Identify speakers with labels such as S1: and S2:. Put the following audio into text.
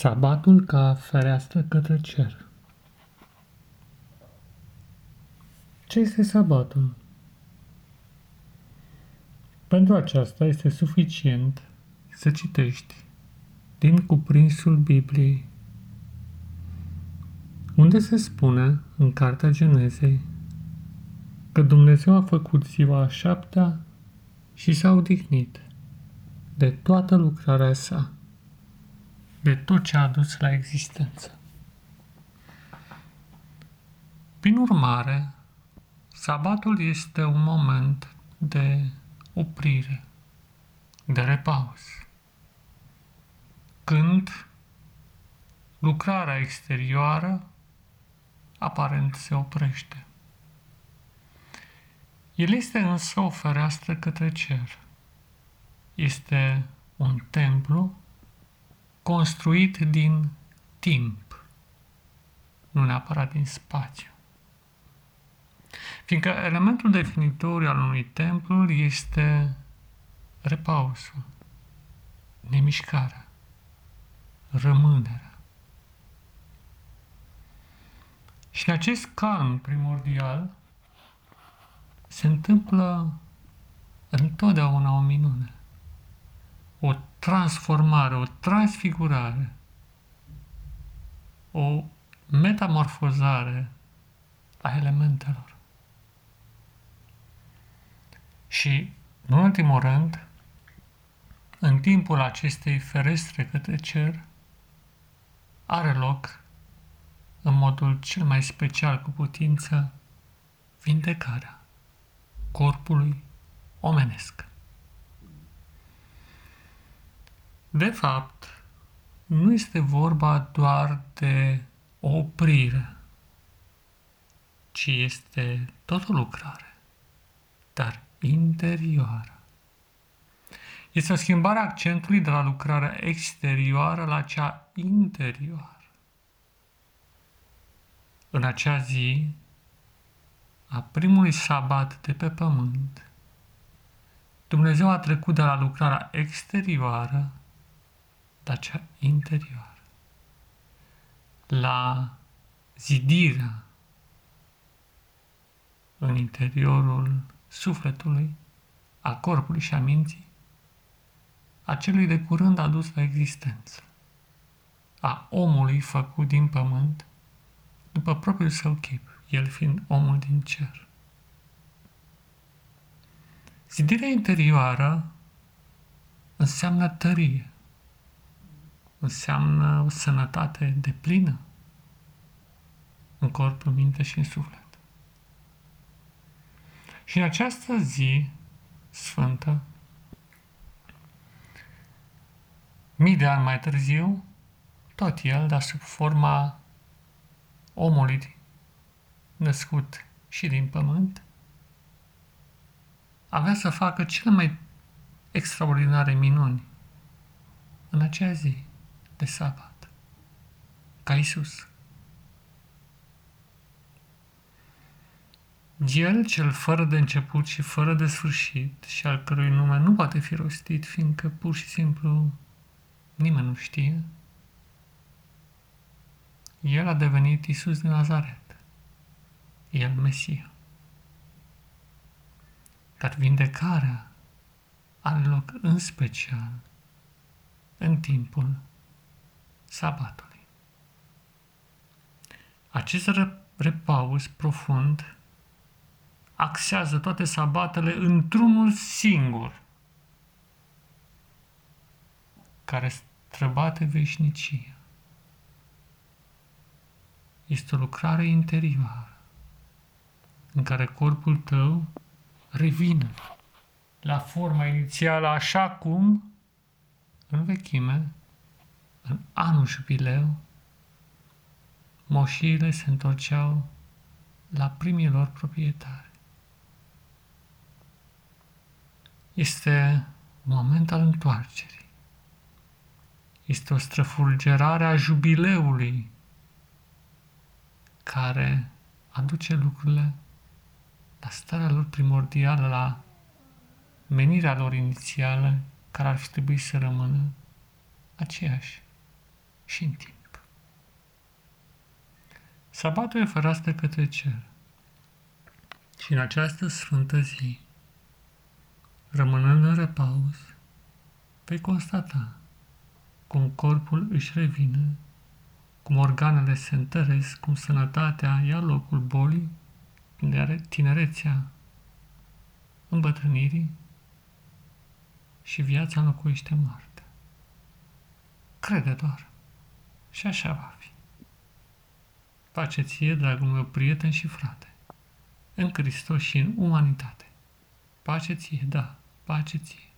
S1: Sabatul ca fereastră către cer. Ce este sabatul? Pentru aceasta este suficient să citești din cuprinsul Bibliei, unde se spune în Cartea Genezei că Dumnezeu a făcut ziua a șaptea și s-a odihnit de toată lucrarea sa de tot ce a adus la existență. Prin urmare, sabatul este un moment de oprire, de repaus, când lucrarea exterioară aparent se oprește. El este însă o fereastră către cer. Este un templu construit din timp, nu neapărat din spațiu. Fiindcă elementul definitoriu al unui templu este repausul, nemișcarea, rămânerea. Și în acest calm primordial se întâmplă întotdeauna o minune o transformare, o transfigurare, o metamorfozare a elementelor. Și, în ultimul rând, în timpul acestei ferestre către cer, are loc, în modul cel mai special cu putință, vindecarea corpului omenesc. De fapt, nu este vorba doar de o oprire, ci este tot o lucrare, dar interioară. Este o schimbare a accentului de la lucrarea exterioară la cea interioară. În acea zi, a primului sabat de pe pământ, Dumnezeu a trecut de la lucrarea exterioară la cea interioară, la zidirea în interiorul sufletului, a corpului și a minții, a celui de curând adus la existență, a omului făcut din pământ, după propriul său chip, el fiind omul din cer. Zidirea interioară înseamnă tărie, înseamnă o sănătate de plină în corp, în minte și în suflet. Și în această zi sfântă, mii de ani mai târziu, tot el, dar sub forma omului născut și din pământ, avea să facă cele mai extraordinare minuni în acea zi de sabat, ca Isus. El, cel fără de început și fără de sfârșit și al cărui nume nu poate fi rostit, fiindcă pur și simplu nimeni nu știe, el a devenit Isus din Nazaret, el Mesia. Dar vindecarea are loc în special în timpul sabatului. Acest repaus profund axează toate sabatele într-unul singur, care străbate veșnicia. Este o lucrare interioară în care corpul tău revine la forma inițială așa cum, în vechime, în anul jubileu, moșiile se întorceau la primii lor proprietari. Este un moment al întoarcerii. Este o străfulgerare a jubileului care aduce lucrurile la starea lor primordială, la menirea lor inițială, care ar fi trebuit să rămână aceeași și în timp. Sabatul e fereastră către cer și în această sfântă zi, rămânând în repaus, vei constata cum corpul își revine, cum organele se întăresc, cum sănătatea ia locul bolii, tinerețea îmbătrânirii și viața înlocuiește moartea. Crede doar. Și așa va fi. Pace ție, dragul meu prieten și frate, în Hristos și în umanitate. Pace ție, da, pace ție.